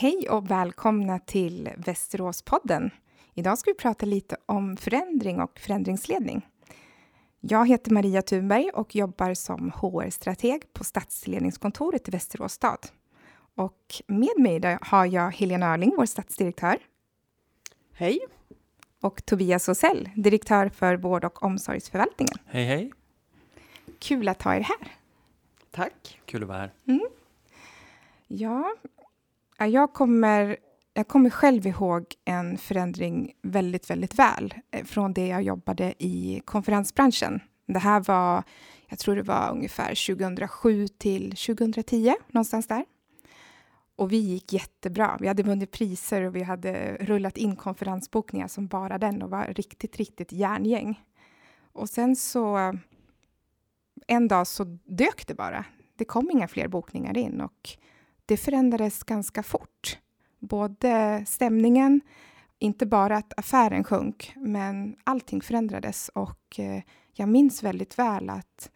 Hej och välkomna till Västeråspodden. Idag ska vi prata lite om förändring och förändringsledning. Jag heter Maria Thunberg och jobbar som HR-strateg på stadsledningskontoret i Västerås stad. Och med mig har jag Helena Örling, vår stadsdirektör. Hej. Och Tobias Åsell, direktör för vård och omsorgsförvaltningen. Hej, hej. Kul att ha er här. Tack. Kul att vara här. Mm. Ja, jag kommer, jag kommer själv ihåg en förändring väldigt, väldigt väl eh, från det jag jobbade i konferensbranschen. Det här var, jag tror det var ungefär 2007 till 2010, någonstans där. Och vi gick jättebra. Vi hade vunnit priser och vi hade rullat in konferensbokningar som bara den och var riktigt, riktigt järngäng. Och sen så en dag så dök det bara. Det kom inga fler bokningar in och det förändrades ganska fort. Både stämningen, inte bara att affären sjönk, men allting förändrades och eh, jag minns väldigt väl att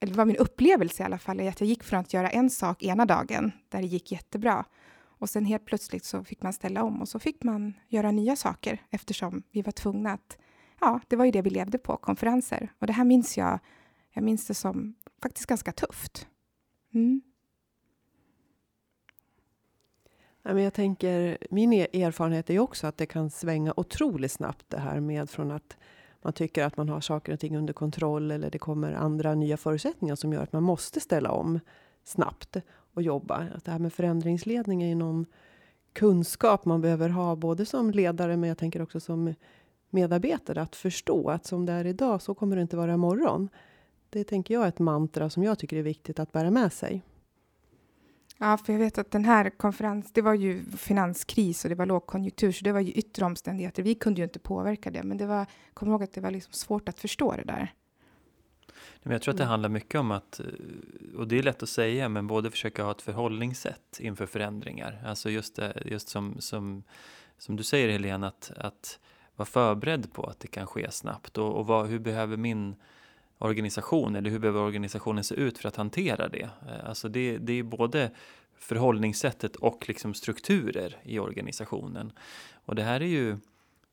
eller det var min upplevelse i alla fall, att jag gick från att göra en sak ena dagen, där det gick jättebra, och sen helt plötsligt så fick man ställa om och så fick man göra nya saker eftersom vi var tvungna att, ja, det var ju det vi levde på, konferenser. Och det här minns jag, jag minns det som faktiskt ganska tufft. Mm. Jag tänker, min e- erfarenhet är också att det kan svänga otroligt snabbt det här med från att man tycker att man har saker och ting under kontroll eller det kommer andra nya förutsättningar som gör att man måste ställa om snabbt och jobba. Att det här med förändringsledning är ju någon kunskap man behöver ha både som ledare men jag tänker också som medarbetare att förstå att som det är idag så kommer det inte vara imorgon. Det tänker jag är ett mantra som jag tycker är viktigt att bära med sig. Ja, för jag vet att den här konferensen, det var ju finanskris och det var lågkonjunktur, så det var ju yttre omständigheter. Vi kunde ju inte påverka det, men det var, kom ihåg att det var liksom svårt att förstå det där. Men jag tror att det handlar mycket om att, och det är lätt att säga, men både försöka ha ett förhållningssätt inför förändringar. Alltså just, det, just som, som, som du säger Helena, att, att vara förberedd på att det kan ske snabbt. Och, och vad, hur behöver min organisation eller hur behöver organisationen se ut för att hantera det? Eh, alltså det, det är både förhållningssättet och liksom strukturer i organisationen. Och det här är ju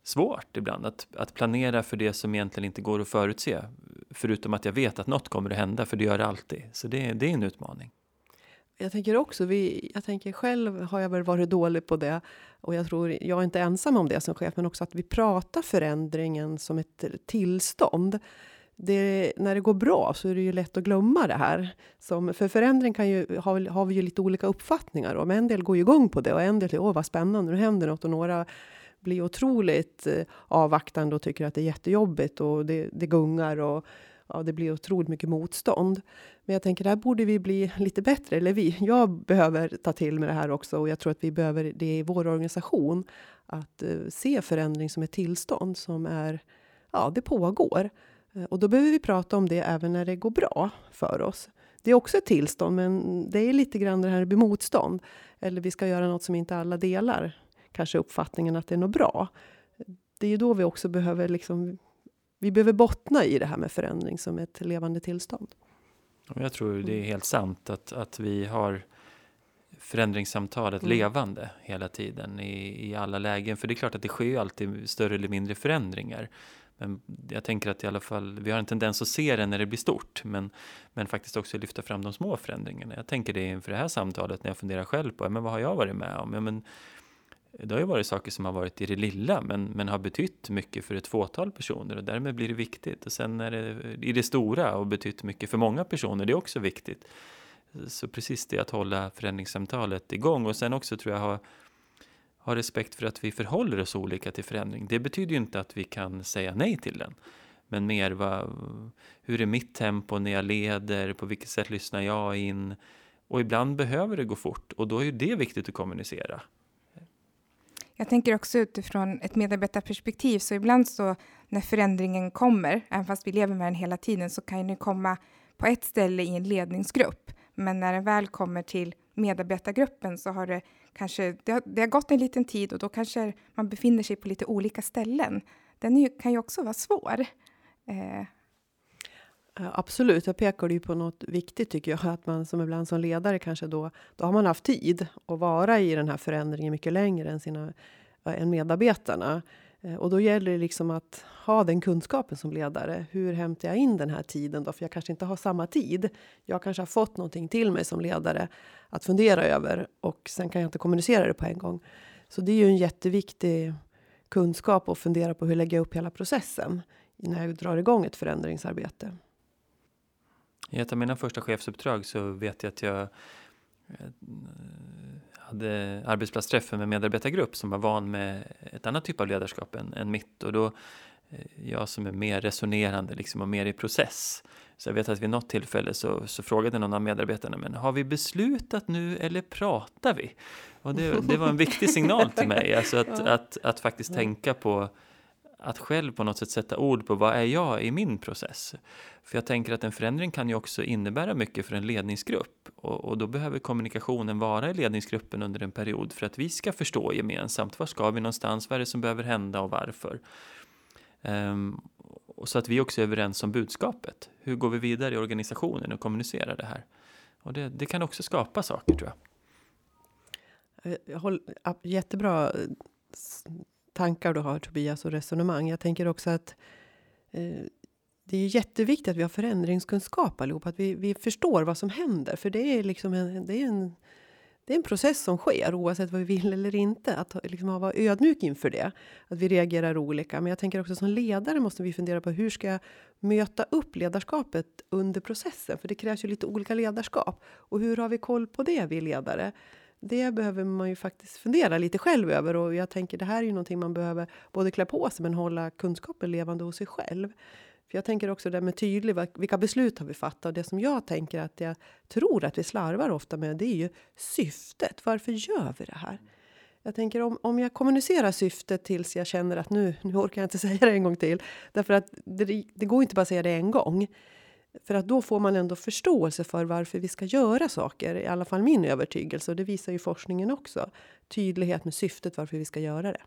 svårt ibland att, att planera för det som egentligen inte går att förutse. Förutom att jag vet att något kommer att hända, för det gör det alltid. Så det, det är en utmaning. Jag tänker också, vi, jag tänker själv har jag väl varit dålig på det. Och jag tror, jag är inte ensam om det som chef, men också att vi pratar förändringen som ett tillstånd det, när det går bra så är det ju lätt att glömma det här. Som, för förändring kan ju, har, har vi ju lite olika uppfattningar om. En del går ju igång på det och en del tycker åh vad spännande, nu händer något. Och några blir otroligt eh, avvaktande och tycker att det är jättejobbigt och det, det gungar och ja, det blir otroligt mycket motstånd. Men jag tänker, där borde vi bli lite bättre. Eller vi, jag behöver ta till mig det här också och jag tror att vi behöver det i vår organisation. Att uh, se förändring som ett tillstånd som är, ja, det pågår. Eh, och då behöver vi prata om det även när det går bra för oss. Det är också ett tillstånd, men det är lite grann det här med motstånd. Eller vi ska göra något som inte alla delar. Kanske uppfattningen att det är något bra. Det är ju då vi också behöver liksom, vi behöver bottna i det här med förändring som ett levande tillstånd. Jag tror det är helt sant att, att vi har förändringssamtalet mm. levande hela tiden i, i alla lägen. För det är klart att det sker alltid större eller mindre förändringar. Men jag tänker att i alla fall, vi har en tendens att se det när det blir stort, men, men faktiskt också lyfta fram de små förändringarna. Jag tänker det inför det här samtalet när jag funderar själv på, men vad har jag varit med om? Ja, men, det har ju varit saker som har varit i det lilla, men, men har betytt mycket för ett fåtal personer och därmed blir det viktigt. Och sen är det i det stora och betytt mycket för många personer, det är också viktigt. Så precis det att hålla förändringssamtalet igång och sen också tror jag ha ha respekt för att vi förhåller oss olika till förändring. Det betyder ju inte att vi kan säga nej till den. Men mer vad, hur är mitt tempo när jag leder? På vilket sätt lyssnar jag in? Och ibland behöver det gå fort och då är det viktigt att kommunicera. Jag tänker också utifrån ett medarbetarperspektiv, så ibland så när förändringen kommer, även fast vi lever med den hela tiden, så kan den komma på ett ställe i en ledningsgrupp. Men när den väl kommer till medarbetargruppen så har det kanske, det har, det har gått en liten tid och då kanske man befinner sig på lite olika ställen. Den ju, kan ju också vara svår. Eh. Absolut, jag pekar ju på något viktigt tycker jag. Att man som ibland som ledare kanske då, då har man haft tid att vara i den här förändringen mycket längre än, sina, än medarbetarna. Eh, och då gäller det liksom att ha den kunskapen som ledare. Hur hämtar jag in den här tiden då? För jag kanske inte har samma tid. Jag kanske har fått någonting till mig som ledare att fundera över och sen kan jag inte kommunicera det på en gång. Så det är ju en jätteviktig kunskap att fundera på hur lägger jag upp hela processen när jag drar igång ett förändringsarbete. I ett av mina första chefsuppdrag så vet jag att jag eh, hade arbetsplatsträffar med medarbetargrupp som var van med ett annat typ av ledarskap än, än mitt. Och då, eh, jag som är mer resonerande liksom, och mer i process. Så jag vet att vid något tillfälle så, så frågade någon av medarbetarna, men har vi beslutat nu eller pratar vi? Och det, det var en viktig signal till mig, alltså att, ja. att, att faktiskt tänka på att själv på något sätt sätta ord på vad är jag i min process. För jag tänker att en förändring kan ju också innebära mycket för en ledningsgrupp och, och, då behöver kommunikationen vara i ledningsgruppen under en period för att vi ska förstå gemensamt var ska vi någonstans, vad är det som behöver hända och varför. Ehm, och så att vi också är överens om budskapet. Hur går vi vidare i organisationen och kommunicerar det här? Och det, det kan också skapa saker tror jag. Eh, jag håller, jättebra eh, tankar du har Tobias och resonemang. Jag tänker också att eh, det är jätteviktigt att vi har förändringskunskap allihop, att vi, vi förstår vad som händer. För det är liksom en, det är en, det är en process som sker oavsett vad vi vill eller inte. Att liksom vara ödmjuk inför det. Att vi reagerar olika. Men jag tänker också som ledare måste vi fundera på hur ska jag möta upp ledarskapet under processen? För det krävs ju lite olika ledarskap. Och hur har vi koll på det, vi ledare? Det behöver man ju faktiskt fundera lite själv över och jag tänker det här är ju någonting man behöver både klä på sig men hålla kunskapen levande hos sig själv. För jag tänker också det med tydlig, vilka beslut har vi fattat? Och det som jag tänker att jag tror att vi slarvar ofta med, det är ju syftet. Varför gör vi det här? Jag tänker om, om jag kommunicerar syftet tills jag känner att nu, nu orkar jag inte säga det en gång till. Därför att det, det går inte bara att säga det en gång. För att då får man ändå förståelse för varför vi ska göra saker. I alla fall min övertygelse. Och det visar ju forskningen också. Tydlighet med syftet varför vi ska göra det.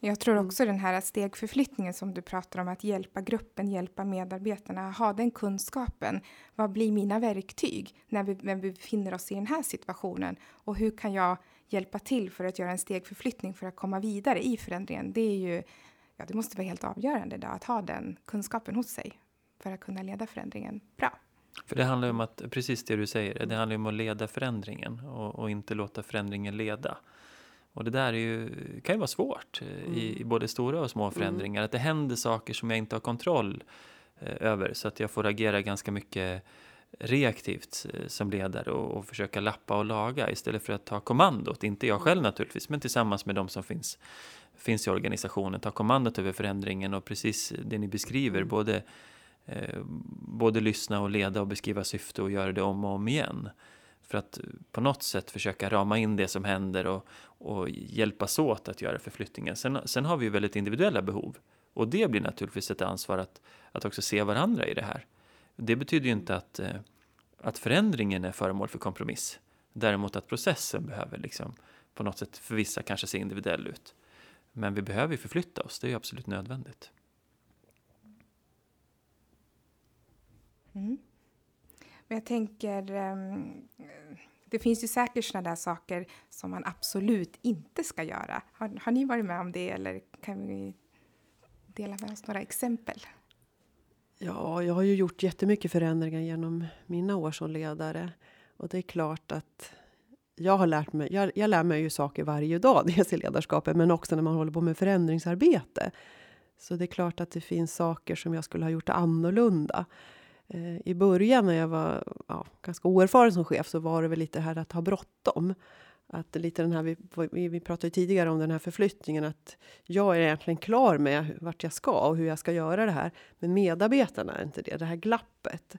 Jag tror också den här stegförflyttningen som du pratar om, att hjälpa gruppen, hjälpa medarbetarna, ha den kunskapen. Vad blir mina verktyg när vi, när vi befinner oss i den här situationen? Och hur kan jag hjälpa till för att göra en stegförflyttning för att komma vidare i förändringen? Det är ju, ja, det måste vara helt avgörande då, att ha den kunskapen hos sig för att kunna leda förändringen bra. För det handlar om att, precis det du säger, det handlar om att leda förändringen och, och inte låta förändringen leda. Och det där är ju, kan ju vara svårt mm. i, i, både stora och små mm. förändringar. Mm. Att det händer saker som jag inte har kontroll eh, över så att jag får agera ganska mycket reaktivt eh, som ledare och, och, försöka lappa och laga istället för att ta kommandot. Inte jag själv naturligtvis, men tillsammans med de som finns, finns i organisationen. Ta kommandot över förändringen och precis det ni beskriver, mm. både Eh, Eh, både lyssna och leda och beskriva syfte och göra det om och om igen. För att på något sätt försöka rama in det som händer och, och hjälpas åt att göra förflyttningen. Sen, sen har vi ju väldigt individuella behov. Och det blir naturligtvis ett ansvar att, att också se varandra i det här. Det betyder ju inte att, eh, att förändringen är föremål för kompromiss. Däremot att processen behöver liksom på något sätt för vissa kanske se individuell ut. Men vi behöver ju förflytta oss, det är ju absolut nödvändigt. Mm. Men jag tänker, um, det finns ju säkert sådana där saker som man absolut inte ska göra. Har, har ni varit med om det eller kan vi dela med oss några exempel? Ja, jag har ju gjort jättemycket förändringar genom mina år som ledare. Och det är klart att jag har lärt mig, jag, jag lär mig ju saker varje dag, dels i ledarskapet, men också när man håller på med förändringsarbete. Så det är klart att det finns saker som jag skulle ha gjort annorlunda. Eh, Eh, I början när jag var ja, ganska oerfaren som chef så var det väl lite det här att ha bråttom. Att lite den här, vi, vi pratade tidigare om den här förflyttningen, att jag är egentligen klar med vart jag ska och hur jag ska göra det här. Men medarbetarna är inte det, det här glappet.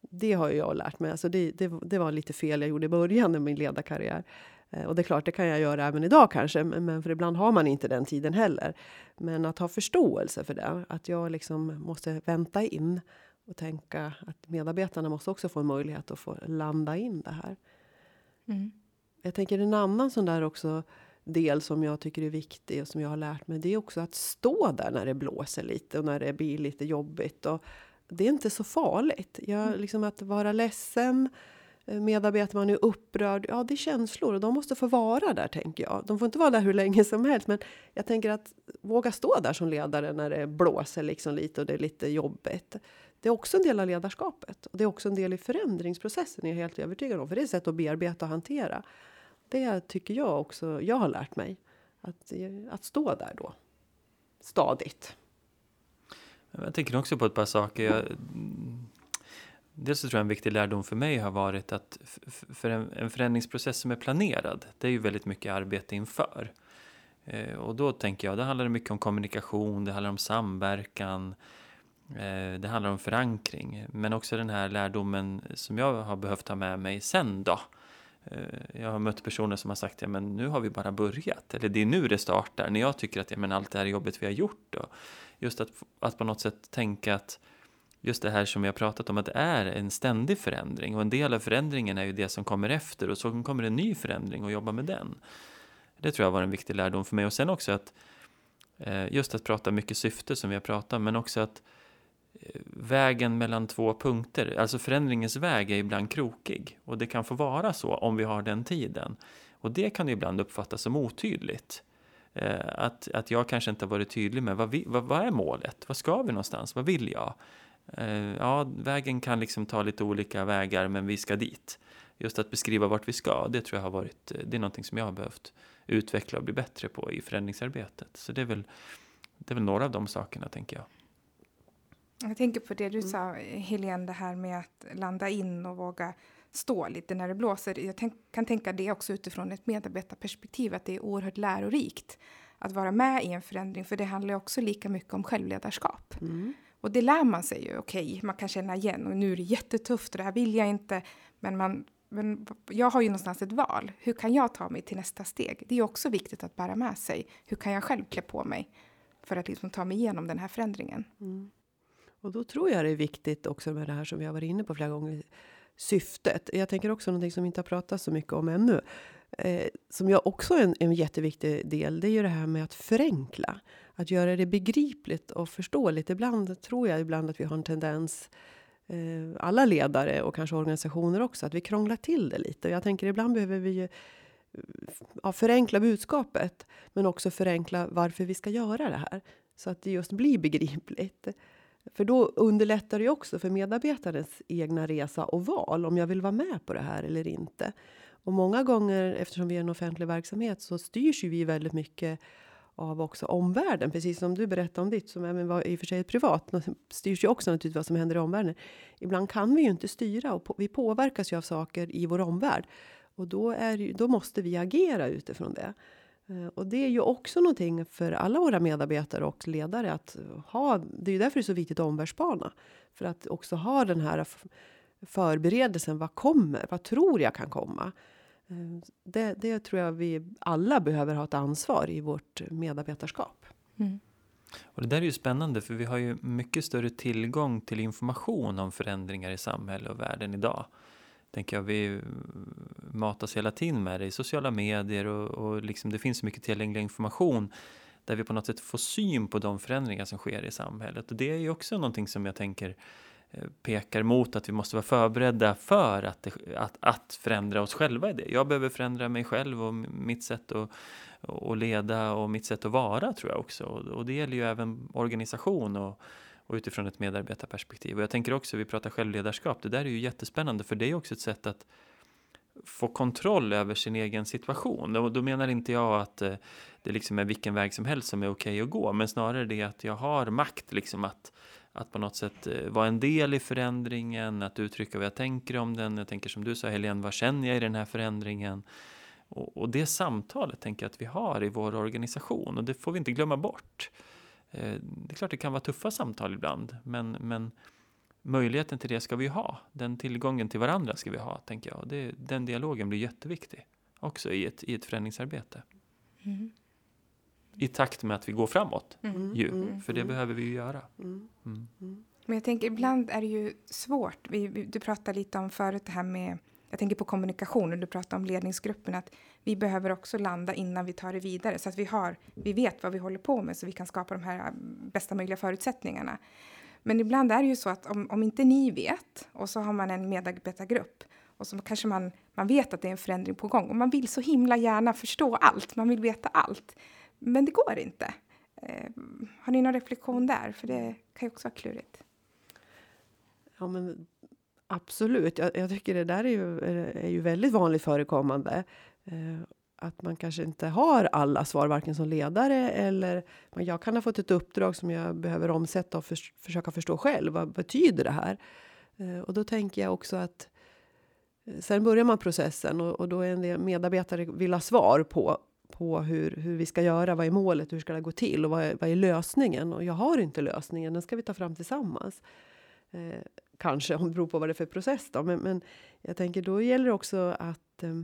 Det har jag lärt mig. Alltså det, det, det var lite fel jag gjorde i början av min ledarkarriär. Eh, och det är klart, det kan jag göra även idag kanske, men för ibland har man inte den tiden heller. Men att ha förståelse för det, att jag liksom måste vänta in och tänka att medarbetarna måste också få en möjlighet att få landa in det här. Mm. Jag tänker en annan sån där också del som jag tycker är viktig och som jag har lärt mig. Det är också att stå där när det blåser lite och när det blir lite jobbigt och det är inte så farligt. Jag, mm. liksom att vara ledsen, Eh, medarbetare, man är upprörd. Ja, det är känslor och de måste få vara där, tänker jag. De får inte vara där hur länge som helst, men jag tänker att våga stå där som ledare när det blåser liksom lite och det är lite jobbigt. Det är också en del av ledarskapet och det är också en del i förändringsprocessen, är jag helt övertygad om. För det är ett sätt att bearbeta och hantera. Det tycker jag också, jag har lärt mig. Att, eh, att stå där då, stadigt. Jag tänker också på ett par saker. Jag, dels så tror jag en viktig lärdom för mig har varit att för en, en förändringsprocess som är planerad, det är ju väldigt mycket arbete inför. Eh, och då tänker jag, det handlar mycket om kommunikation, det handlar om samverkan, eh, det handlar om förankring. Men också den här lärdomen som jag har behövt ha med mig sen då. Eh, jag har mött personer som har sagt, ja men nu har vi bara börjat. Eller det är nu det startar, när jag tycker att ja, men allt det här jobbet vi har gjort. Då just att, att på något sätt tänka att just det här som vi har pratat om, att det är en ständig förändring och en del av förändringen är ju det som kommer efter och så kommer en ny förändring och jobba med den. Det tror jag var en viktig lärdom för mig och sen också att eh, just att prata mycket syfte som vi har pratat men också att eh, vägen mellan två punkter, alltså förändringens väg är ibland krokig och det kan få vara så om vi har den tiden. Och det kan ju ibland uppfattas som otydligt. Eh, att, att jag kanske inte har varit tydlig med vad, vi, vad, vad är målet? Vad ska vi någonstans? Vad vill jag? Eh, ja, vägen kan liksom ta lite olika vägar, men vi ska dit. Just att beskriva vart vi ska, det tror jag har varit, eh, det är någonting som jag har behövt utveckla och bli bättre på i förändringsarbetet. Så det är väl, det är väl några av de sakerna, tänker jag. Jag tänker på det du mm. sa, Helene, det här med att landa in och våga stå lite när det blåser. Jag tänk, kan tänka det också utifrån ett medarbetarperspektiv, att det är oerhört lärorikt att vara med i en förändring, för det handlar också lika mycket om självledarskap. Mm. Och det lär man sig ju, okej, okay, man kan känna igen och nu är det jättetufft och det här vill jag inte, men man men jag har ju någonstans ett val. Hur kan jag ta mig till nästa steg? Det är också viktigt att bära med sig. Hur kan jag själv klä på mig för att liksom ta mig igenom den här förändringen? Mm. Och då tror jag det är viktigt också med det här som vi har varit inne på flera gånger syftet. Jag tänker också någonting som vi inte har pratat så mycket om ännu. Eh, som jag också är en, en jätteviktig del. Det är ju det här med att förenkla. Att göra det begripligt och förståeligt. Ibland tror jag ibland att vi har en tendens eh, alla ledare och kanske organisationer också, att vi krånglar till det lite. Jag tänker ibland behöver vi ju eh, ja, förenkla budskapet, men också förenkla varför vi ska göra det här så att det just blir begripligt. För då underlättar det också för medarbetarens egna resa och val om jag vill vara med på det här eller inte. Och många gånger, eftersom vi är en offentlig verksamhet, så styrs ju vi väldigt mycket av också omvärlden, precis som du berättade om ditt, som även var i och för sig privat, styrs ju också naturligtvis vad som händer i omvärlden. Ibland kan vi ju inte styra och vi påverkas ju av saker i vår omvärld. Och då, är, då måste vi agera utifrån det. Eh, och det är ju också någonting för alla våra medarbetare och ledare att ha. Det är ju därför det är så viktigt att omvärldsspana. För att också ha den här förberedelsen. Vad kommer? Vad tror jag kan komma? Eh, det, det tror jag vi alla behöver ha ett ansvar i vårt medarbetarskap. Mm. Och det där är ju spännande för vi har ju mycket större tillgång till information om förändringar i samhället och världen idag tänker jag, vi matas hela tiden med det i sociala medier och, och liksom det finns så mycket tillgänglig information där vi på något sätt får syn på de förändringar som sker i samhället. Och det är ju också någonting som jag tänker Eh, pekar mot att vi måste vara förberedda för att, det, att, att förändra oss själva i det. Jag behöver förändra mig själv och mitt sätt att, och leda och mitt sätt att vara tror jag också. Och det gäller ju även organisation och och utifrån ett medarbetarperspektiv. Och jag tänker också, vi pratar självledarskap, det där är ju jättespännande för det är också ett sätt att få kontroll över sin egen situation. Och då menar inte jag att eh, det liksom är vilken väg som helst som är okej okay att gå, men snarare det att jag har makt liksom att, att på något sätt eh, vara en del i förändringen, att uttrycka vad jag tänker om den. Jag tänker som du sa Helene, vad känner jag i den här förändringen? Och, och det samtalet tänker jag att vi har i vår organisation och det får vi inte glömma bort. Eh, det är klart det kan vara tuffa samtal ibland, men, men möjligheten till det ska vi ha. Den tillgången till varandra ska vi ha, tänker jag. Det, den dialogen blir jätteviktig också i ett, i ett förändringsarbete. Mm. I takt med att vi går framåt, mm. ju, mm. för det mm. behöver vi ju göra. Mm. Mm. Men jag tänker, ibland är det ju svårt. Vi, vi, du pratade lite om förut det här med jag tänker på kommunikation och du pratar om ledningsgruppen, att vi behöver också landa innan vi tar det vidare så att vi, har, vi vet vad vi håller på med så vi kan skapa de här äh, bästa möjliga förutsättningarna. Men ibland är det ju så att om, om inte ni vet och så har man en medarbetargrupp och så kanske man, man vet att det är en förändring på gång och man vill så himla gärna förstå allt, man vill veta allt. Men det går inte. Eh, har ni någon reflektion där? För det kan ju också vara klurigt. Ja, men absolut. Jag, jag tycker det där är ju, är ju väldigt vanligt förekommande. Eh, att man kanske inte har alla svar, varken som ledare eller jag kan ha fått ett uppdrag som jag behöver omsätta och för, försöka förstå själv. Vad betyder det här? Eh, och då tänker jag också att eh, sen börjar man processen och, och då är en del medarbetare vill ha svar på på hur, hur vi ska göra, vad är målet, hur ska det gå till och vad är, vad är lösningen? Och jag har inte lösningen, den ska vi ta fram tillsammans. Eh, kanske, om det beror på vad det är för process då. Men, men jag tänker då gäller det också att eh,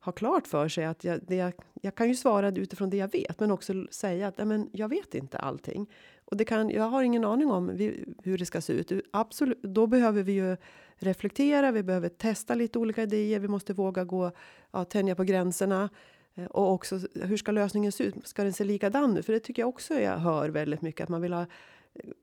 ha klart för sig att jag, det, jag kan ju svara utifrån det jag vet, men också säga att men, jag vet inte allting. Och det kan, jag har ingen aning om vi, hur det ska se ut. Absolut, då behöver vi ju reflektera, vi behöver testa lite olika idéer, vi måste våga gå, ja, tänja på gränserna. Eh, och också hur ska lösningen se ut? Ska den se likadan ut? För det tycker jag också jag hör väldigt mycket att man vill ha eh,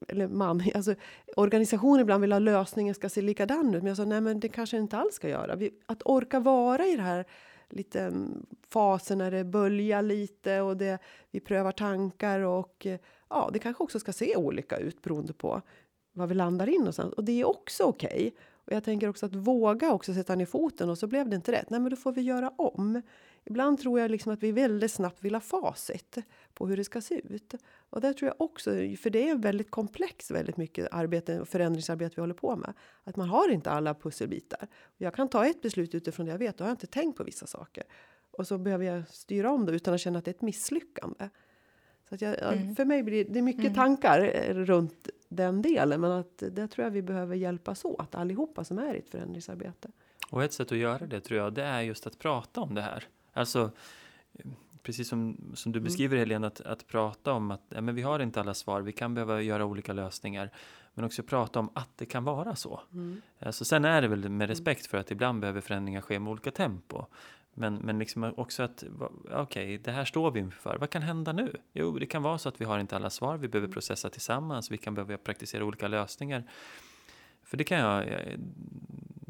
eller man, alltså organisationer ibland vill ha lösningen ska se likadan ut. Men jag sa nej, men det kanske inte alls ska göra. Vi, att orka vara i det här lite mm, fasen när det böljar lite och det, vi prövar tankar och eh, ja, det kanske också ska se olika ut beroende på vad vi landar in någonstans. Och det är också okej. Okay. Och jag tänker också att våga också sätta ner foten och så blev det inte rätt. Nej, men då får vi göra om. Ibland tror jag liksom att vi väldigt snabbt vill ha facit på hur det ska se ut. Och där tror jag också, för det är väldigt komplext väldigt mycket arbete och förändringsarbete vi håller på med. Att man har inte alla pusselbitar. Jag kan ta ett beslut utifrån det jag vet, då har jag inte tänkt på vissa saker. Och så behöver jag styra om det utan att känna att det är ett misslyckande. Så att jag, mm. För mig blir det mycket mm. tankar eh, runt den delen. Men att det tror jag vi behöver hjälpas åt allihopa som är i ett förändringsarbete. Och ett sätt att göra det tror jag, det är just att prata om det här. Alltså, precis som, som du mm. beskriver Helene, att, att prata om att ja, men vi har inte alla svar, vi kan behöva göra olika lösningar. Men också prata om att det kan vara så. Mm. Alltså, sen är det väl med mm. respekt för att ibland behöver förändringar ske med olika tempo. Men, men liksom också att, okej, okay, det här står vi inför. Vad kan hända nu? Jo, det kan vara så att vi har inte alla svar, vi behöver mm. processa tillsammans, vi kan behöva praktisera olika lösningar. För det kan jag,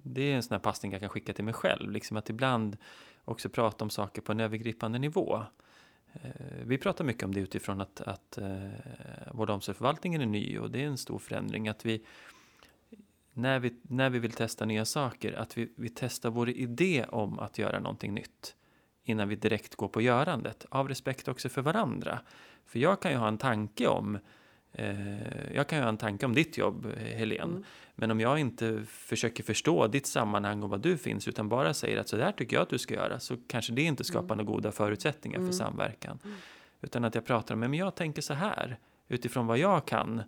det är en sån här passning jag kan skicka till mig själv, liksom att ibland också prata om saker på en övergripande nivå. Eh, vi pratar mycket om det utifrån att, att eh, vård och omsorgsförvaltningen är ny och det är en stor förändring. Att vi, när vi, när vi vill testa nya saker, att vi, vi testar vår idé om att göra någonting nytt innan vi direkt går på görandet, av respekt också för varandra. För jag kan ju ha en tanke om Eh, jag kan ju ha en tanke om ditt jobb, Helene. Mm. Men om jag inte försöker förstå ditt sammanhang och vad du finns, utan bara säger att så där tycker jag att du ska göra, så kanske det inte skapar mm. några goda förutsättningar mm. för samverkan. Mm. Utan att jag pratar om, men jag tänker så här, utifrån vad jag kan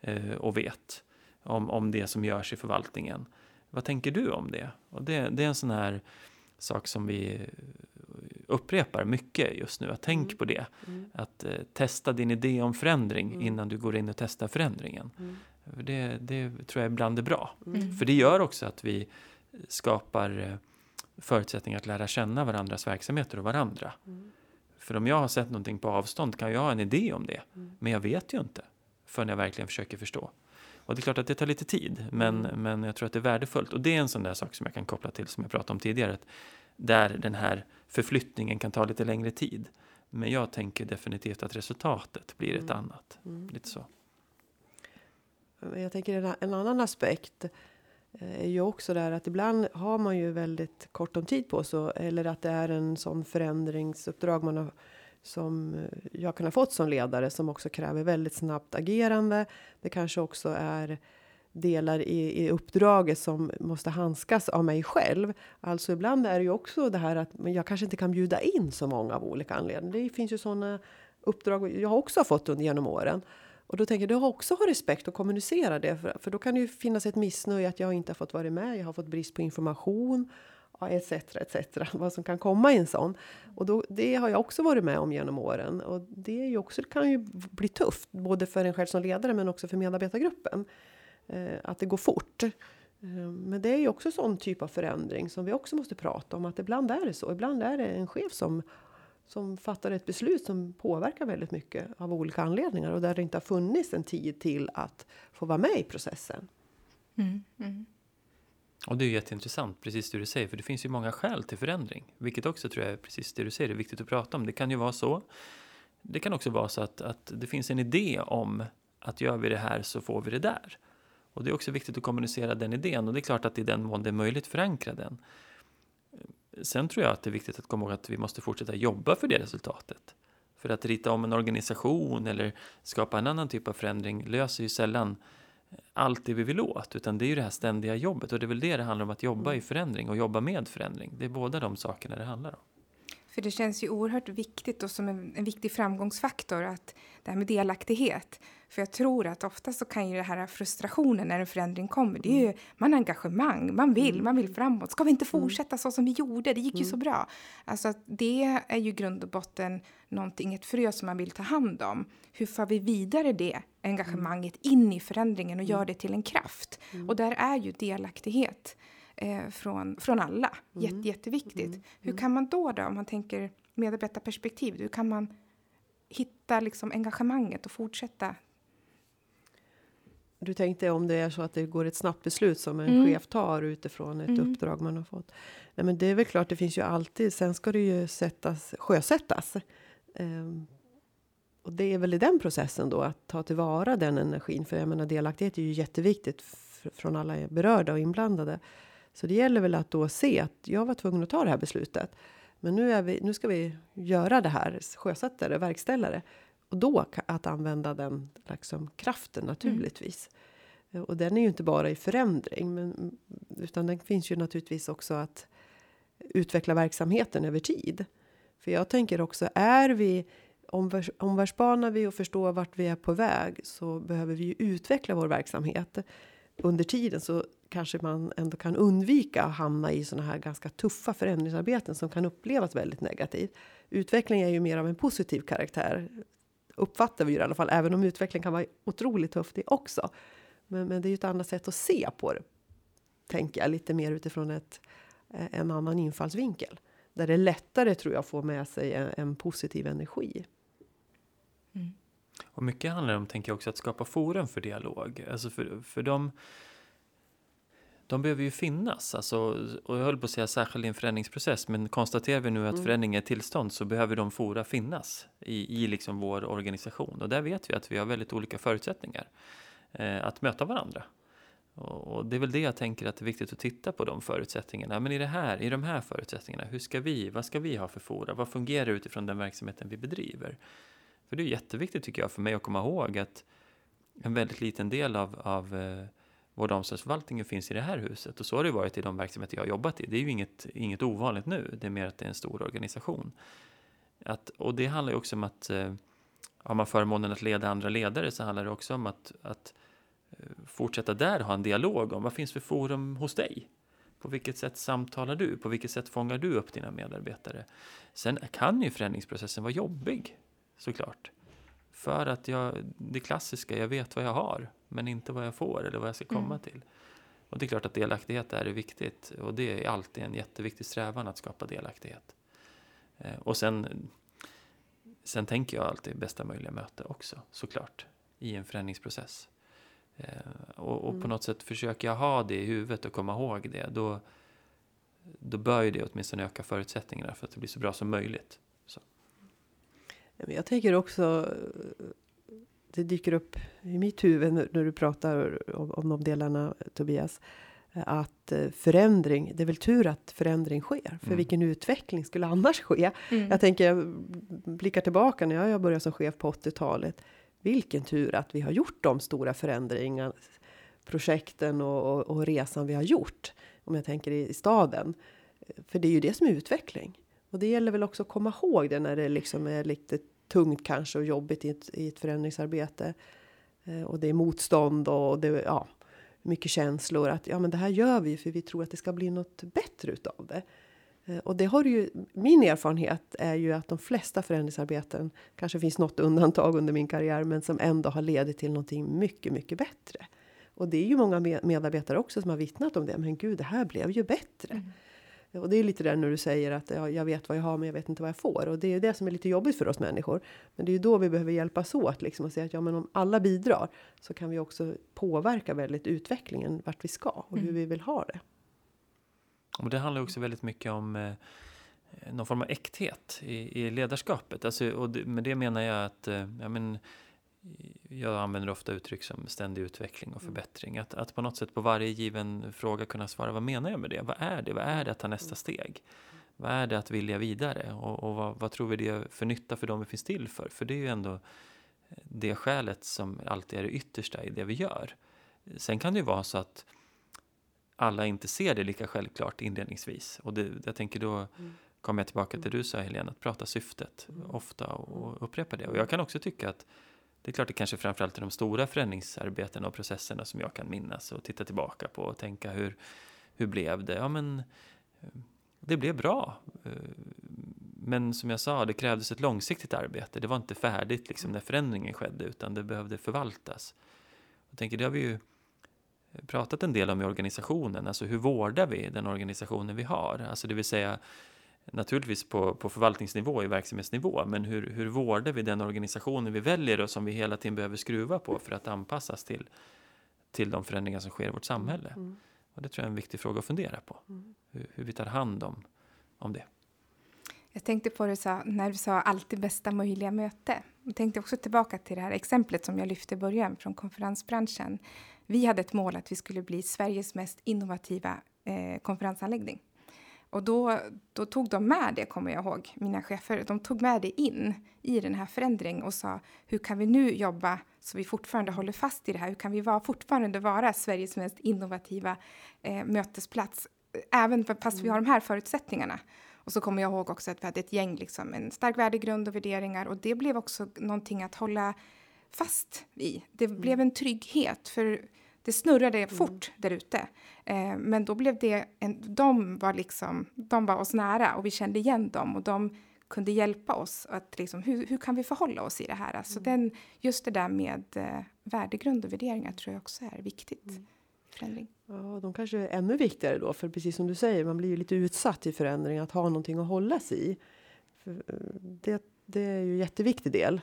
eh, och vet om, om det som görs i förvaltningen. Vad tänker du om det? Och det, det är en sån här sak som vi upprepar mycket just nu. Att tänk mm. på det. Mm. Att eh, testa din idé om förändring mm. innan du går in och testar förändringen. Mm. Det, det tror jag ibland är bra. Mm. För det gör också att vi skapar eh, förutsättningar att lära känna varandras verksamheter och varandra. Mm. För om jag har sett någonting på avstånd kan jag ha en idé om det. Men jag vet ju inte förrän jag verkligen försöker förstå. Och det är klart att det tar lite tid, men, men jag tror att det är värdefullt. Och det är en sån där sak som jag kan koppla till, som jag pratade om tidigare. Att där den här förflyttningen kan ta lite längre tid. Men jag tänker definitivt att resultatet blir ett mm. annat. Mm. Lite så. Jag tänker en, en annan aspekt eh, är ju också där att ibland har man ju väldigt kort om tid på sig. Eller att det är en sån förändringsuppdrag man har, som eh, jag kan ha fått som ledare som också kräver väldigt snabbt agerande. Det kanske också är delar i, i uppdraget som måste handskas av mig själv. Alltså ibland är det ju också det här att jag kanske inte kan bjuda in så många av olika anledningar. Det finns ju sådana uppdrag jag också har fått under genom åren. Och då tänker jag, du också ha respekt och kommunicera det. För, för då kan det ju finnas ett missnöje att jag inte har fått vara med. Jag har fått brist på information. Etc, etc. Vad som kan komma i en sån. Och då, det har jag också varit med om genom åren. Och det är ju också, kan ju bli tufft. Både för en själv som ledare men också för medarbetargruppen att det går fort. Eh, men det är ju också sån typ av förändring som vi också måste prata om. Att ibland är det så. Ibland är det en chef som, som fattar ett beslut som påverkar väldigt mycket av olika anledningar och där det inte har funnits en tid till att få vara med i processen. Mm, mm. Och det är jätteintressant, precis det du säger, för det finns ju många skäl till förändring, vilket också tror jag är precis det du säger, är viktigt att prata om. Det kan ju vara så. Det kan också vara så att, att det finns en idé om att gör vi det här så får vi det där. Och det är också viktigt att kommunicera den idén och det är klart att i den mån det är möjligt förankra den. Sen tror jag att det är viktigt att komma ihåg att vi måste fortsätta jobba för det resultatet. För att rita om en organisation eller skapa en annan typ av förändring löser ju sällan allt det vi vill åt, utan det är ju det här ständiga jobbet och det är väl det det handlar om att jobba i förändring och jobba med förändring. Det är båda de sakerna det handlar om. För det känns ju oerhört viktigt och som en, en, viktig framgångsfaktor att det här med delaktighet. För jag tror att ofta så kan ju det här frustrationen när en förändring kommer, det är ju man har engagemang, man vill, mm. man vill framåt. Ska vi inte mm. fortsätta så som vi gjorde? Det gick ju så mm. bra. Alltså det är ju grund och botten någonting, ett frö som man vill ta hand om. Hur för vi vidare det engagemanget in i förändringen och gör det till en kraft? Och där är ju delaktighet eh, från, från alla. Mm. Jätte, jätteviktigt. Mm. Hur kan man då, då, om man tänker medarbetarperspektiv, hur kan man hitta liksom engagemanget och fortsätta? Du tänkte om det är så att det går ett snabbt beslut som en mm. chef tar utifrån ett mm. uppdrag man har fått. Nej, men det är väl klart, det finns ju alltid. Sen ska det ju sättas, sjösättas. Um, och det är väl i den processen då att ta tillvara den energin. För jag menar delaktighet är ju jätteviktigt från alla berörda och inblandade. Så det gäller väl att då se att jag var tvungen att ta det här beslutet. Men nu, är vi, nu ska vi göra det här, sjösätta det, verkställa det. Och då att använda den liksom, kraften naturligtvis. Mm. Och den är ju inte bara i förändring, men, utan den finns ju naturligtvis också att utveckla verksamheten över tid. För jag tänker också, är vi omvärldsbanar vi och förstår vart vi är på väg så behöver vi ju utveckla vår verksamhet. Under tiden så kanske man ändå kan undvika att hamna i såna här ganska tuffa förändringsarbeten som kan upplevas väldigt negativt. Utveckling är ju mer av en positiv karaktär uppfattar vi ju i alla fall, även om utveckling kan vara otroligt tufft det också. Men, men det är ju ett annat sätt att se på det, tänker jag, lite mer utifrån ett, eh, en annan infallsvinkel. Där det är lättare, tror jag, att få med sig en, en positiv energi. Mm. Och mycket handlar om, tänker jag också, att skapa forum för dialog. Alltså för, för de de behöver ju finnas. Alltså, och jag höll på att säga särskilt i en förändringsprocess, men konstaterar vi nu att mm. förändring är tillstånd så behöver de fora finnas i, i liksom vår organisation. Och där vet vi att vi har väldigt olika förutsättningar eh, att möta varandra. Och, och, det är väl det jag tänker att det är viktigt att titta på de förutsättningarna. Men i, det här, i de här förutsättningarna, hur ska vi, vad ska vi ha för fora? Vad fungerar utifrån den verksamheten vi bedriver? För det är jätteviktigt tycker jag för mig att komma ihåg att en väldigt liten del av, av eh, vård och omsorgsförvaltningen finns i det här huset. Och så har det varit i de verksamheter jag har jobbat i. Det är ju inget, inget ovanligt nu, det är mer att det är en stor organisation. Att, och det handlar ju också om att eh, har man förmånen att leda andra ledare så handlar det också om att, att eh, fortsätta där ha en dialog om vad finns för forum hos dig? På vilket sätt samtalar du? På vilket sätt fångar du upp dina medarbetare? Sen kan ju förändringsprocessen vara jobbig, såklart. För att jag, det klassiska, jag vet vad jag har, men inte vad jag får eller vad jag ska komma mm. till. Och det är klart att delaktighet är viktigt och det är alltid en jätteviktig strävan att skapa delaktighet. Eh, och sen, sen tänker jag alltid bästa möjliga möte också, såklart, i en förändringsprocess. Eh, och, och mm. på något sätt försöker jag ha det i huvudet och komma ihåg det, då, då bör ju det åtminstone öka förutsättningarna för att det blir så bra som möjligt. Jag tänker också, det dyker upp i mitt huvud när du pratar om, de delarna Tobias. Att eh, förändring, det är väl tur att förändring sker. För mm. vilken utveckling skulle annars ske? Mm. Jag tänker, jag blickar tillbaka när jag började som chef på 80-talet. Vilken tur att vi har gjort de stora förändringarna, projekten och, och, och resan vi har gjort. Om jag tänker i, i staden. För det är ju det som är utveckling. Och det gäller väl också att komma ihåg det när det liksom är lite tungt kanske och jobbigt i ett, i ett förändringsarbete. Eh, och det är motstånd och det ja, mycket känslor. Att ja, men det här gör vi för vi tror att det ska bli något bättre utav det. Eh, och det har ju, min erfarenhet är ju att de flesta förändringsarbeten, kanske finns något undantag under min karriär, men som ändå har ledit till någonting mycket, mycket bättre. Och det är ju många medarbetare också som har vittnat om det. Men gud, det här blev ju bättre. Mm. Och det är lite där när du säger att ja, jag vet vad jag har men jag vet inte vad jag får. Och det är det som är lite jobbigt för oss människor. Men det är ju då vi behöver hjälpas åt liksom och säga att ja men om alla bidrar så kan vi också påverka väldigt utvecklingen vart vi ska och hur Mm. vi vill ha det. Och det handlar också väldigt mycket om eh, någon form av äkthet i, i ledarskapet. Alltså, och det, med det menar jag att eh, ja, men, jag använder ofta uttryck som ständig utveckling och Mm. förbättring. Att, att på något sätt på varje given fråga kunna svara vad menar jag med det? Vad är det? Vad är det att ta nästa steg? Vad är det att vilja vidare? Och, och vad, vad tror vi det gör för nytta för dem vi finns till för? För det är ju ändå det skälet som alltid är det yttersta i det vi gör. Sen kan det ju vara så att alla inte ser det lika självklart inledningsvis. Och det, jag tänker då Mm. kommer jag tillbaka till det du sa Helena, att prata syftet Mm. ofta och upprepa det. Och jag kan också tycka att det är klart det kanske framförallt är de stora förändringsarbetena och processerna som jag kan minnas och titta tillbaka på och tänka hur, hur blev det? Ja men eh, det blev bra. Eh, men som jag sa, det krävdes ett långsiktigt arbete. Det var inte färdigt liksom när förändringen skedde utan det behövde förvaltas. Jag tänker, det har vi ju pratat en del om i organisationen. Alltså hur vårdar vi den organisationen vi har? Alltså det vill säga naturligtvis på, på förvaltningsnivå, i verksamhetsnivå, men hur, hur vårdar vi den organisationen vi väljer och som vi hela tiden behöver skruva på för att anpassas till, till de förändringar som sker i vårt samhälle? Mm. Och det tror jag är en viktig fråga att fundera på, Mm. hur, hur vi tar hand om, om det. Jag tänkte på det du sa, när du sa alltid bästa möjliga möte. Jag tänkte också tillbaka till det här exemplet som jag lyfte i början från konferensbranschen. Vi hade ett mål att vi skulle bli Sveriges mest innovativa eh, konferensanläggning. Och då, då tog de med det, kommer jag ihåg, mina chefer. De tog med det in i den här förändringen och sa hur kan vi nu jobba så vi fortfarande håller fast i det här? Hur kan vi vara, fortfarande vara Sveriges mest innovativa eh, mötesplats? Även fast vi har de här förutsättningarna. Och så kommer jag ihåg också att vi hade ett gäng, liksom, en stark värdegrund och värderingar. Och det blev också någonting att hålla fast i. Det blev en trygghet, för det snurrade fort där ute. Eh, men då blev det, en, de var liksom, de var oss nära och vi kände igen dem och de kunde hjälpa oss att liksom, hur, hur kan vi förhålla oss i det här? Alltså den, just det där med eh, värdegrund och värderingar tror jag också är viktigt. Förändring. Ja, de kanske är ännu viktigare då, för precis som du säger, man blir ju lite utsatt i förändring, att ha någonting att hålla sig i. För, eh, det, det är ju en jätteviktig del.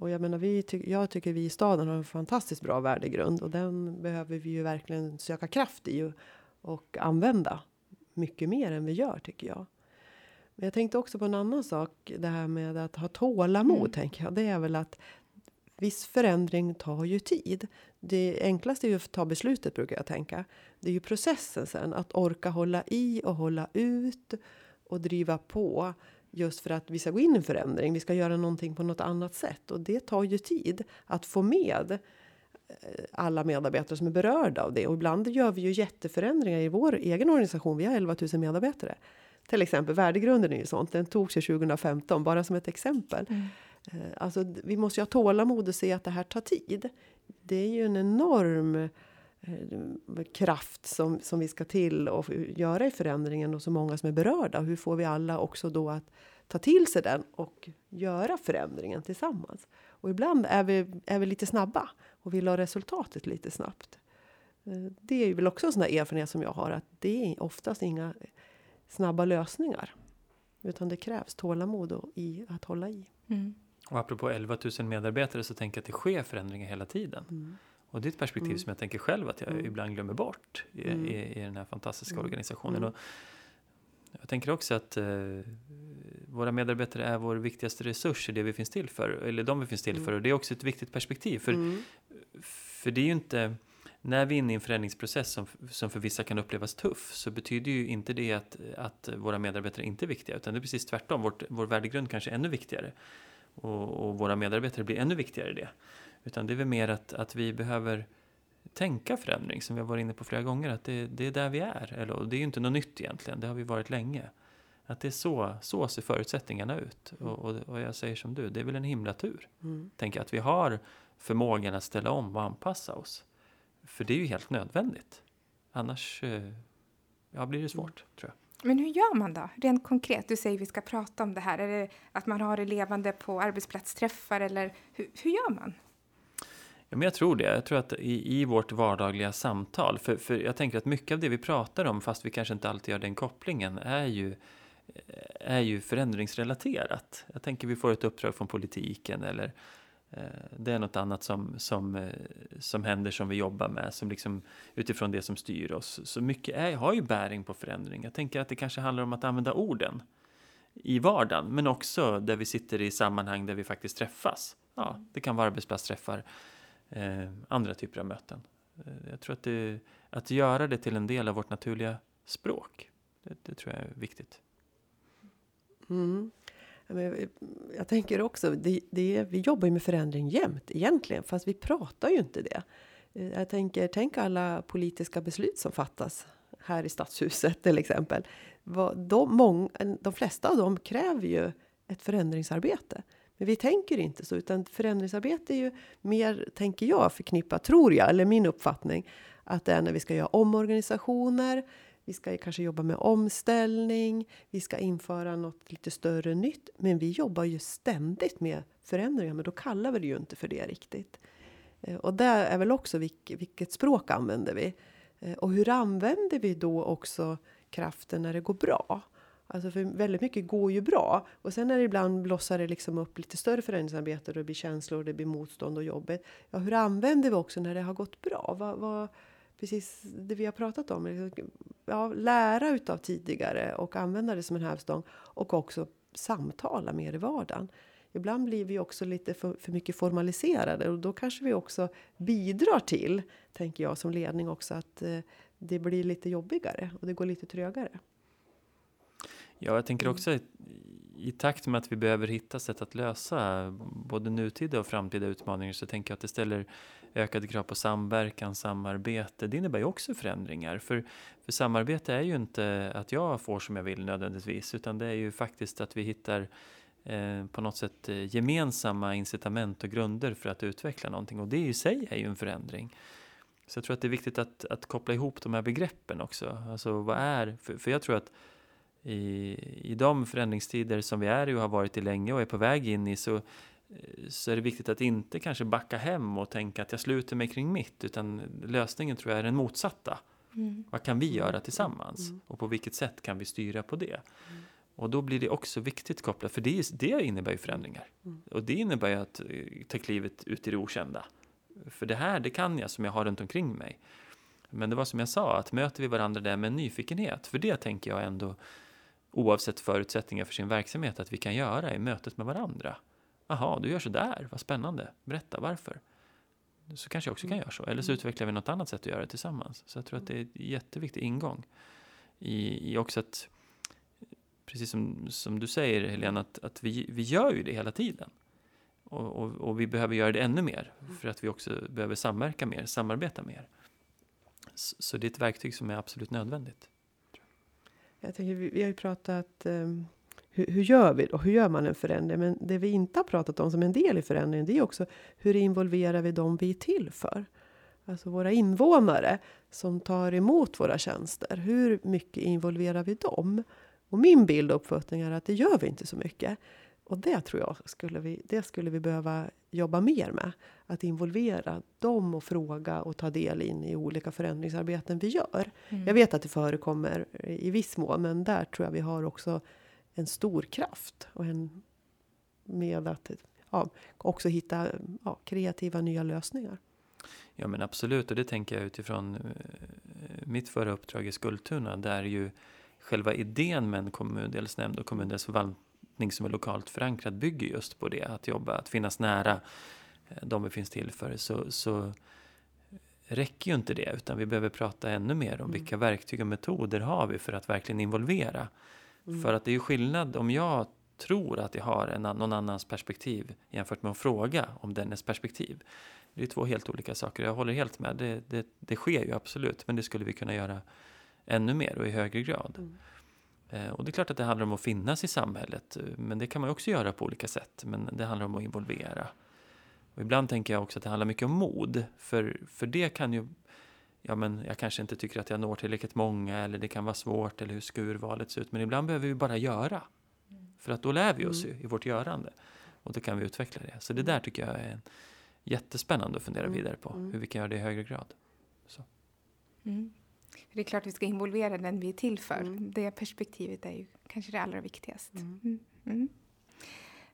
Och jag menar, vi ty jag tycker vi i staden har en fantastiskt bra värdegrund och den behöver vi ju verkligen söka kraft i och, och använda mycket mer än vi gör tycker jag. Men jag tänkte också på en annan sak, det här med att ha tålamod, Mm. tänker jag. Det är väl att viss förändring tar ju tid. Det enklaste är ju att ta beslutet brukar jag tänka. Det är ju processen sen, att orka hålla i och hålla ut och driva på. Just för att vi ska gå in i en förändring, vi ska göra någonting på något annat sätt. Och det tar ju tid att få med eh, alla medarbetare som är berörda av det. Och ibland gör vi ju jätteförändringar i vår egen organisation. Vi har 11 000 medarbetare. Till exempel värdegrunden är ju sånt. Den togs ju 2015, bara som ett exempel. Eh, Alltså, vi måste ju ha tålamod och se att det här tar tid. Det är ju en enorm kraft som, som vi ska till och göra i förändringen och så många som är berörda. Hur får vi alla också då att ta till sig den och göra förändringen tillsammans? Och ibland är vi, är vi lite snabba och vill ha resultatet lite snabbt. Eh, Det är väl också en sån här erfarenhet som jag har att det är oftast inga snabba lösningar. Utan det krävs tålamod och i att hålla i. Mm. Och apropå 11 000 medarbetare så tänker jag att det sker förändringar hela tiden. Mm. Och det är ett perspektiv Mm. som jag tänker själv att jag Mm. ibland glömmer bort i, Mm. i, i den här fantastiska Mm. organisationen. Mm. Och jag tänker också att eh, våra medarbetare är vår viktigaste resurs i det vi finns till för, eller de vi finns till Mm. för. Och det är också ett viktigt perspektiv. För, Mm. för det är ju inte, när vi är inne i en förändringsprocess som, som för vissa kan upplevas tuff, så betyder ju inte det att, att våra medarbetare inte är viktiga, utan det är precis tvärtom. Vårt, vår värdegrund kanske är ännu viktigare. Och, och våra medarbetare blir ännu viktigare i det. Utan det är väl mer att, att vi behöver tänka förändring, som vi har varit inne på flera gånger, att det, det är där vi är. Eller, och det är ju inte något nytt egentligen, det har vi varit länge. Att det är så, så ser förutsättningarna ut. Och, och, och jag säger som du, det är väl en himla tur. Mm. Tänker att vi har förmågan att ställa om och anpassa oss. För det är ju helt nödvändigt. Annars eh, ja, blir det svårt, tror jag. Men hur gör man då, rent konkret? Du säger vi ska prata om det här. Är det att man har det levande på arbetsplatsträffar eller hur, hur gör man? Ja, men jag tror det. Jag tror att i, i vårt vardagliga samtal, för, för jag tänker att mycket av det vi pratar om, fast vi kanske inte alltid gör den kopplingen, är ju, eh, är ju förändringsrelaterat. Jag tänker vi får ett uppdrag från politiken eller eh, det är något annat som, som, eh, som händer som vi jobbar med, som liksom utifrån det som styr oss. Så mycket är, har ju bäring på förändring. Jag tänker att det kanske handlar om att använda orden i vardagen, men också där vi sitter i sammanhang där vi faktiskt träffas. Ja, det kan vara arbetsplatsträffar, eh, andra typer av möten. Eh, jag tror att, det, att göra det till en del av vårt naturliga språk, det, det tror jag är viktigt. Mm. Jag tänker också, det, det, vi jobbar ju med förändring jämt egentligen, fast vi pratar ju inte det. Eh, jag tänker, tänk alla politiska beslut som fattas här i Stadshuset till exempel. De, många, de flesta av dem kräver ju ett förändringsarbete. Men vi tänker inte så, utan förändringsarbete är ju mer, tänker jag, förknippat, tror jag, eller min uppfattning, att det är när vi ska göra omorganisationer, vi ska kanske jobba med omställning, vi ska införa något lite större nytt. Men vi jobbar ju ständigt med förändringar, men då kallar vi det ju inte för det riktigt. Eh, och det är väl också vilket språk använder vi? Eh, och hur använder vi då också kraften när det går bra? Alltså för väldigt mycket går ju bra. Och sen när det ibland blossar det liksom upp lite större förändringsarbete och det blir känslor, det blir motstånd och jobbet. Ja, hur använder vi också när det har gått bra? Vad, vad, precis det vi har pratat om. Liksom, ja, lära utav tidigare och använda det som en hävstång. Och också samtala mer i vardagen. Ibland blir vi också lite för, för mycket formaliserade och då kanske vi också bidrar till, tänker jag som ledning också, att eh, det blir lite jobbigare och det går lite trögare. Ja, jag tänker mm. också i, i takt med att vi behöver hitta sätt att lösa både nutida och framtida utmaningar så tänker jag att det ställer ökade krav på samverkan, samarbete. Det innebär ju också förändringar. För, för samarbete är ju inte att jag får som jag vill nödvändigtvis utan det är ju faktiskt att vi hittar eh, på något sätt eh, gemensamma incitament och grunder för att utveckla någonting och det i sig är ju en förändring. Så jag tror att det är viktigt att, att koppla ihop de här begreppen också. Alltså vad är, för, för jag tror att i, i de förändringstider som vi är i och har varit i länge och är på väg in i så, eh, så är det viktigt att inte kanske backa hem och tänka att jag sluter mig kring mitt utan lösningen tror jag är den motsatta. Mm. Vad kan vi göra tillsammans? Mm. Och på vilket sätt kan vi styra på det? Mm. Och då blir det också viktigt kopplat, för det, det innebär ju förändringar. Mm. Och det innebär ju att eh, ta klivet ut i det okända. För det här, det kan jag som jag har runt omkring mig. Men det var som jag sa, att möter vi varandra där med nyfikenhet, för det tänker jag ändå oavsett förutsättningar för sin verksamhet att vi kan göra i mötet med varandra. Jaha, du gör så där, vad spännande, berätta varför. Så kanske jag också kan mm. göra så, eller så mm. utvecklar vi något annat sätt att göra det tillsammans. Så jag tror att det är en jätteviktig ingång i, i också att, precis som, som du säger Helena, att, att vi, vi gör ju det hela tiden. Och, och, och, vi behöver göra det ännu mer, mm. för att vi också behöver samverka mer, samarbeta mer. Så, så det är ett verktyg som är absolut nödvändigt. Jag tänker, vi, vi har ju pratat um, hur, hur, gör vi och hur gör man en förändring? Men det vi inte har pratat om som en del i förändringen, det är också hur involverar vi dem vi är till för? Alltså våra invånare som tar emot våra tjänster. Hur mycket involverar vi dem? Och min bild och uppfattning är att det gör vi inte så mycket. Och det tror jag skulle vi, det skulle vi behöva jobba mer med. Att involvera dem och fråga och ta del in i olika förändringsarbeten vi gör. Mm. Jag vet att det förekommer i viss mån, men där tror jag vi har också en stor kraft. Och en, med att ja, också hitta ja, kreativa nya lösningar. Ja men absolut, och det tänker jag utifrån uh, mitt förra uppdrag i Skultuna, där ju själva idén med en kommundelsnämnd och kommundelsförvaltning riktning som är lokalt förankrad bygger just på det. Att jobba, att finnas nära eh, de vi finns till för. Så, så räcker ju inte det, utan vi behöver prata ännu mer om mm. vilka verktyg och metoder har vi för att verkligen involvera. Mm. För att det är ju skillnad om jag tror att jag har en, någon annans perspektiv jämfört med att fråga om dennes perspektiv. Det är två helt olika saker. Jag håller helt med. Det, det, det sker ju absolut, men det skulle vi kunna göra ännu mer och i högre grad. Mm. Eh, och det är klart att det handlar om att finnas i samhället, eh, men det kan man också göra på olika sätt. Men det handlar om att involvera. Och ibland tänker jag också att det handlar mycket om mod, för, för det kan ju Ja, men jag kanske inte tycker att jag når tillräckligt många eller det kan vara svårt eller hur ska urvalet se ut. Men ibland behöver vi bara göra. För att då lär vi oss mm. ju i vårt görande. Och då kan vi utveckla det. Så det där tycker jag är jättespännande att fundera Mm, vidare på. mm. Hur vi kan göra det i högre grad. Mm. Det är klart vi ska involvera den vi är till för. Mm. Det perspektivet är ju kanske det allra viktigaste. Mm. Mm. Mm.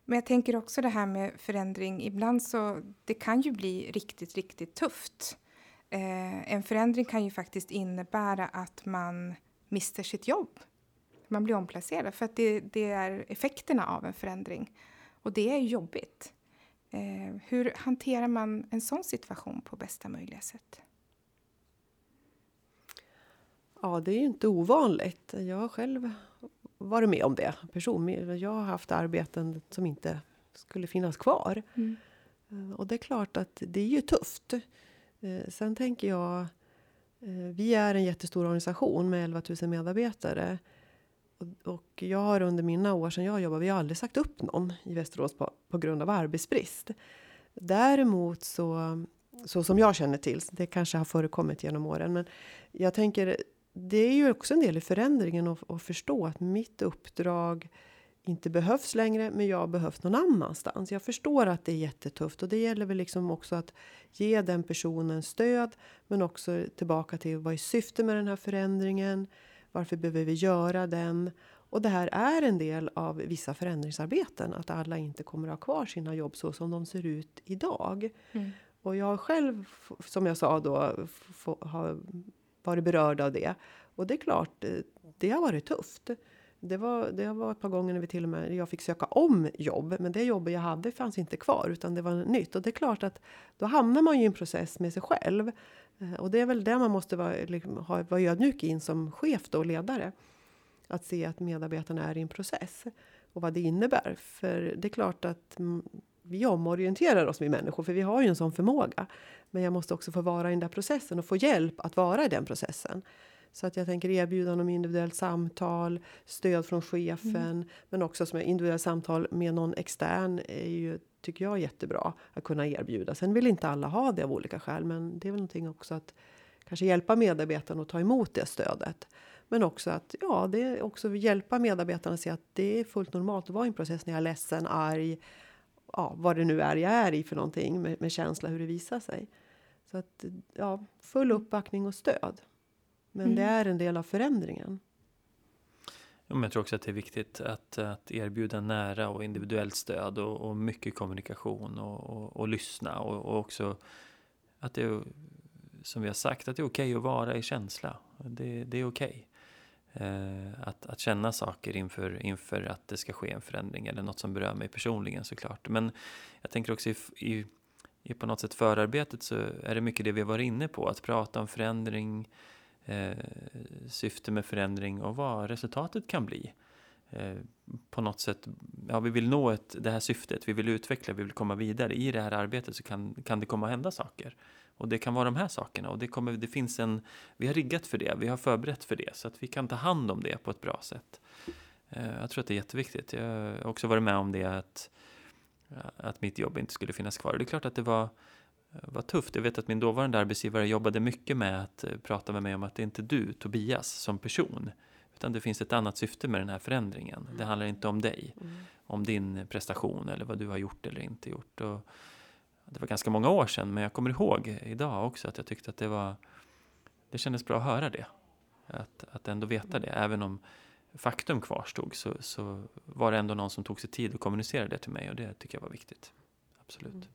Men jag tänker också det här med förändring. Ibland så det kan ju bli riktigt, riktigt tufft. Eh, en förändring kan ju faktiskt innebära att man mister sitt jobb. Man blir omplacerad för att det, det är effekterna av en förändring. Och det är jobbigt. Eh, hur hanterar man en sån situation på bästa möjliga sätt? Ja, det är ju inte ovanligt. Jag har själv varit med om det personligen. Jag har haft arbeten som inte skulle finnas kvar. Mm. Eh, Och det är klart att det är ju tufft. Eh, Sen tänker jag, eh, vi är en jättestor organisation med 11 000 medarbetare. Och jag har under mina år sedan jag jobbar, vi har aldrig sagt upp någon i Västerås på, på grund av arbetsbrist. Däremot så, så som jag känner till, det kanske har förekommit genom åren, men jag tänker det är ju också en del i förändringen att, att förstå att mitt uppdrag inte behövs längre, men jag behövs någon annanstans. Jag förstår att det är jättetufft och det gäller väl liksom också att ge den personen stöd, men också tillbaka till vad är syftet med den här förändringen? Varför behöver vi göra den? Och det här är en del av vissa förändringsarbeten, att alla inte kommer att ha kvar sina jobb så som de ser ut idag. Mm. Och jag själv, som jag sa då, har varit berörda av det. Och det är klart, eh, det har varit tufft. Det var, det var ett par gånger när vi till och med, jag fick söka om jobb, men det jobbet jag hade fanns inte kvar utan det var nytt. Och det är klart att då hamnar man ju i en process med sig själv. Eh, och det är väl det man måste vara, liksom, ha, vara ödmjuk in som chef då, och ledare. Att se att medarbetarna är i en process och vad det innebär. För det är klart att vi omorienterar oss, vi människor, för vi har ju en sån förmåga. Men jag måste också få vara i den där processen och få hjälp att vara i den processen. Så att jag tänker erbjuda om individuellt samtal, stöd från chefen, men också som individuellt samtal med någon extern är ju, tycker jag, jättebra att kunna erbjuda. Sen vill inte alla ha det av olika skäl, men det är väl någonting också att kanske hjälpa medarbetarna att ta emot det stödet. Men också att ja, det är också hjälpa medarbetarna att se att det är fullt normalt att vara i en process när jag är ledsen, arg, ja, vad det nu är jag är i för någonting med, med känsla, hur det visar sig. Så att ja, full uppbackning och stöd. Men det Mm. är en del av förändringen. Ja, men jag tror också att det är viktigt att, att erbjuda nära och individuellt stöd och, och mycket kommunikation och, och, och lyssna och, och också att det är, som vi har sagt, att det är okej att vara i känsla. Det, det är okej. Eh, Eh, att, att känna saker inför, inför att det ska ske en förändring eller något som berör mig personligen såklart. Men jag tänker också i, i, i på något sätt förarbetet så är det mycket det vi har varit inne på. Att prata om förändring, eh, syfte med förändring och vad resultatet kan bli. Eh, på något sätt, ja vi vill nå ett, det här syftet, vi vill utveckla, vi vill komma vidare. I det här arbetet så kan, kan det komma att hända saker. Och det kan vara de här sakerna och det, kommer, det finns en, vi har riggat för det, vi har förberett för det så att vi kan ta hand om det på ett bra sätt. Eh, jag tror att det är jätteviktigt. Jag har också varit med om det att, att mitt jobb inte skulle finnas kvar. Det är klart att det var var tufft. Jag vet att min dåvarande arbetsgivare jobbade mycket med att eh, prata med mig om att det är inte du, Tobias, som person. Utan det finns ett annat syfte med den här förändringen. Det handlar inte om dig, om din prestation eller vad du har gjort eller inte gjort. Och det var ganska många år sedan, men jag kommer ihåg idag också att jag tyckte att det var... Det kändes bra att höra det. Att, att ändå veta det. Även om faktum kvarstod så, så var det ändå någon som tog sig tid att kommunicera det till mig och det tycker jag var viktigt. Absolut. Mm.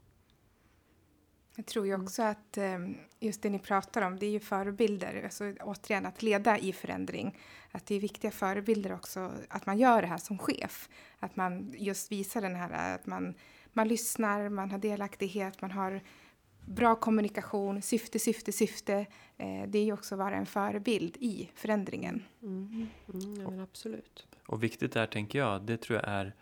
Jag tror ju också att ehm, just det ni pratar om, det är ju förebilder. Alltså, återigen, att leda i förändring. Att det är viktiga förebilder också, att man gör det här som chef. Att man just visar den här, att man, man lyssnar, man har delaktighet, man har bra kommunikation, syfte, syfte, syfte. Eh, det är ju också att vara en förebild i förändringen. Mm. Mm, ja, men absolut. Och viktigt där tänker jag, det tror jag är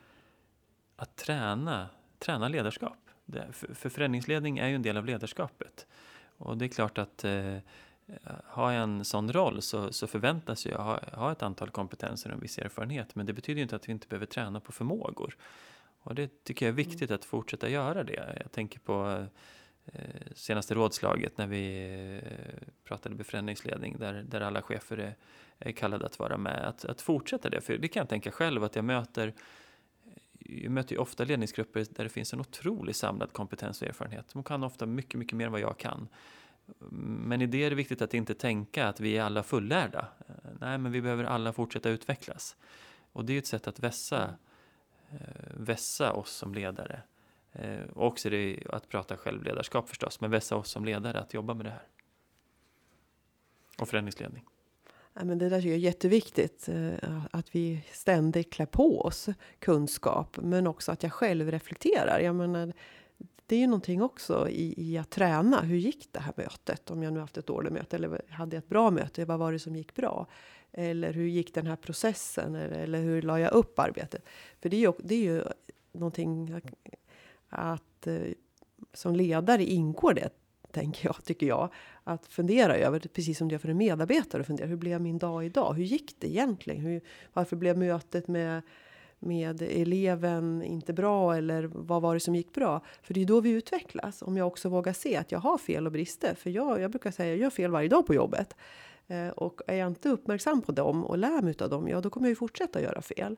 att träna, träna ledarskap. Det, för, för förändringsledning är ju en del av ledarskapet. Och det är klart att eh, har jag en sån roll så, så förväntas jag ha, ha ett antal kompetenser och en viss erfarenhet. Men det betyder ju inte att vi inte behöver träna på förmågor. Och det tycker jag är viktigt att fortsätta göra det. Jag tänker på eh, senaste rådslaget när vi eh, pratade befrämlingsledning där, där alla chefer är, är kallade att vara med. Att, att fortsätta det, för det kan jag tänka själv att jag möter jag möter ju ofta ledningsgrupper där det finns en otrolig samlad kompetens och erfarenhet. De kan ofta mycket, mycket mer än vad jag kan. Men i det är det viktigt att inte tänka att vi är alla fullärda. Nej, men vi behöver alla fortsätta utvecklas. Och det är ett sätt att vässa, Eh, vässa oss som ledare. Eh, och också det att prata självledarskap förstås, men vässa oss som ledare att jobba med det här. Och förändringsledning. Ja, men det där är jätteviktigt, eh, att vi ständigt klär på oss kunskap, men också att jag själv reflekterar. Jag menar, det är ju någonting också i, i att träna. Hur gick det här mötet? Om jag nu haft ett dåligt möte eller hade jag ett bra möte, vad var det som gick bra? Eller hur gick den här processen? Eller, eller hur la jag upp arbetet? För det är ju, det är ju någonting att eh, som ledare ingår det tänker jag, tycker jag, att fundera över, precis som det gör för en medarbetare, att fundera, hur blev min dag idag? Hur gick det egentligen? Hur, varför blev mötet med, med eleven inte bra? Eller vad var det som gick bra? För det är då vi utvecklas, om jag också vågar se att jag har fel och brister. För jag, jag brukar säga, jag gör fel varje dag på jobbet. Eh, och är jag inte uppmärksam på dem och lär mig av dem, ja då kommer jag ju fortsätta göra fel.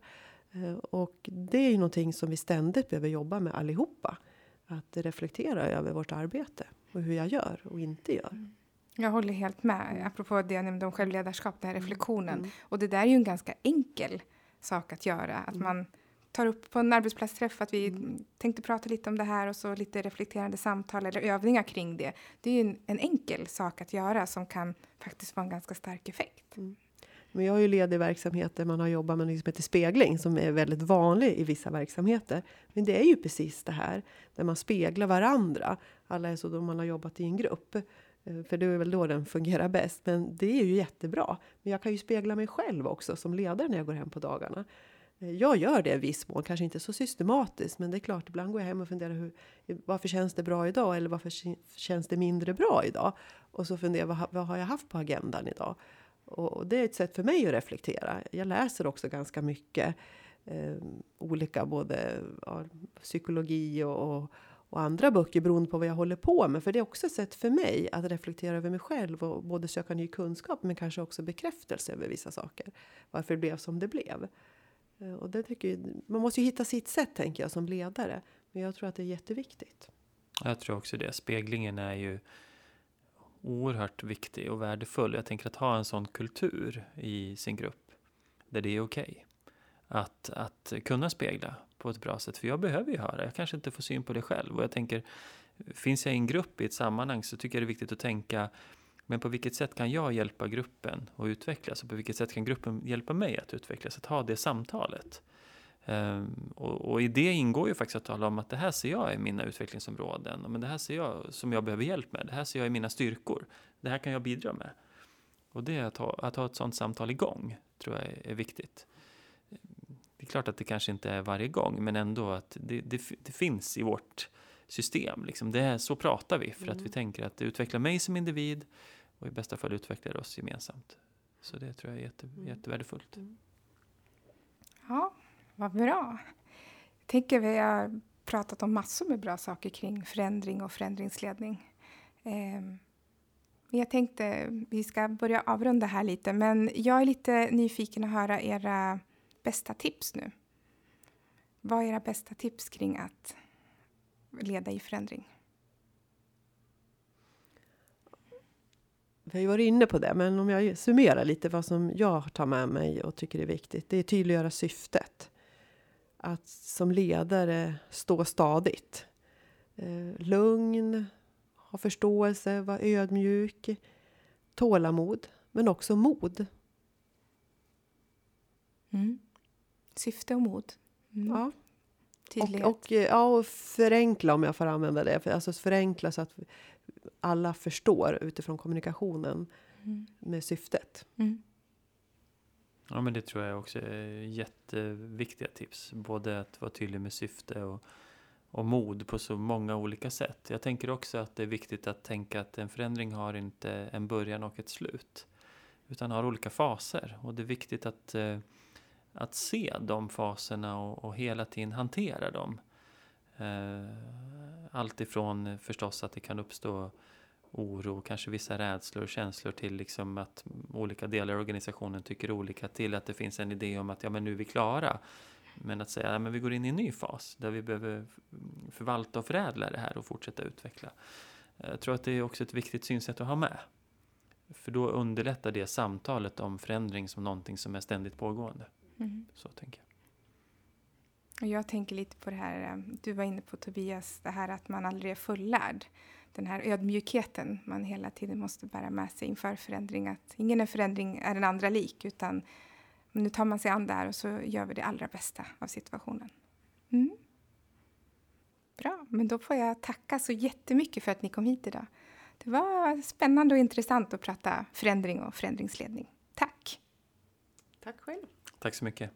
Eh, och det är ju någonting som vi ständigt behöver jobba med allihopa. Att reflektera över vårt arbete och hur jag gör och inte gör. Mm. Jag håller helt med. Apropå det jag nämnde om självledarskap, den här mm. reflektionen. Mm. Och det där är ju en ganska enkel sak att göra. Att mm. man tar upp på en arbetsplatsträff att vi mm. tänkte prata lite om det här och så lite reflekterande samtal eller övningar kring det. Det är ju en, en enkel sak att göra som kan faktiskt få en ganska stark effekt. Mm. Men jag har ju ledig verksamhet där man har jobbat med något som heter spegling som är väldigt vanlig i vissa verksamheter. Men det är ju precis det här där man speglar varandra. Alla är så då man har jobbat i en grupp. Eh, för det är väl då den fungerar bäst. Men det är ju jättebra. Men jag kan ju spegla mig själv också som ledare när jag går hem på dagarna. Eh, jag gör det i viss mån, kanske inte så systematiskt, men det är klart, ibland går jag hem och funderar hur, varför känns det bra idag eller varför känns det mindre bra idag? Och så funderar jag, vad, vad har jag haft på agendan idag? Och, det är ett sätt för mig att reflektera. Jag läser också ganska mycket eh, olika, både ja, psykologi och, och, och, andra böcker beroende på vad jag håller på med. För det är också ett sätt för mig att reflektera över mig själv och både söka ny kunskap men kanske också bekräftelse över vissa saker. Varför det blev som det blev. Eh, och det tycker jag, man måste ju hitta sitt sätt tänker jag som ledare. Men jag tror att det är jätteviktigt. Jag tror också det. Speglingen är ju oerhört viktig och värdefull. Jag tänker att ha en sån kultur i sin grupp där det är okej okay. att, att kunna spegla på ett bra sätt. För jag behöver ju höra, jag kanske inte får syn på det själv. Och jag tänker, finns jag i en grupp i ett sammanhang så tycker jag det är viktigt att tänka men på vilket sätt kan jag hjälpa gruppen att utvecklas? Och på vilket sätt kan gruppen hjälpa mig att utvecklas? Att ha det samtalet. Um, och, och, i det ingår ju faktiskt att tala om att det här ser jag är mina utvecklingsområden. Men det här ser jag som jag behöver hjälp med. Det här ser jag är mina styrkor. Det här kan jag bidra med. Och det att ha, att ha ett sådant samtal igång tror jag är, är viktigt. Det är klart att det kanske inte är varje gång, men ändå att det, det, det finns i vårt system. Liksom. Det är, så pratar vi för mm. att vi tänker att det utvecklar mig som individ och i bästa fall utvecklar oss gemensamt. Så det tror jag är jätte, mm. jättevärdefullt. Mm. Ja, vad bra. Jag tänker vi har pratat om massor med bra saker kring förändring och förändringsledning. Eh, jag tänkte vi ska börja avrunda här lite, men jag är lite nyfiken att höra era bästa tips nu. Vad är era bästa tips kring att leda i förändring? Vi har ju varit inne på det, men om jag summerar lite vad som jag tar med mig och tycker är viktigt. Det är tydliggöra syftet att som ledare stå stadigt. Eh, lugn, ha förståelse, vara ödmjuk, tålamod, men också mod. Mm. Syfte och mod. Mm. Ja. Tydlighet. Och, och, ja, och förenkla om jag får använda det. Alltså förenkla så att alla förstår utifrån kommunikationen mm. med syftet. Mm. Ja, men det tror jag också är jätteviktiga tips. Både att vara tydlig med syfte och, och mod på så många olika sätt. Jag tänker också att det är viktigt att tänka att en förändring har inte en början och ett slut. Utan har olika faser. Och det är viktigt att, eh, att se de faserna och, och hela tiden hantera dem. Eh, allt ifrån förstås att det kan uppstå oro, kanske vissa rädslor och känslor till liksom att olika delar av organisationen tycker olika till att det finns en idé om att ja, men nu är vi klara. Men att säga att vi går in i en ny fas där vi behöver förvalta och förädla det här och fortsätta utveckla. Jag tror att det är också ett viktigt synsätt att ha med. För då underlättar det samtalet om förändring som någonting som är ständigt pågående. Mm. Så tänker jag. Och jag tänker lite på det här, eh, du var inne på Tobias, det här att man aldrig är fullärd. Den här ödmjukheten man hela tiden måste bära med sig inför förändring. Att ingen förändring är den andra lik, utan nu tar man sig an det här och så gör vi det allra bästa av situationen. Mm. Bra, men då får jag tacka så jättemycket för att ni kom hit idag. Det var spännande och intressant att prata förändring och förändringsledning. Tack! Tack själv! Tack så mycket.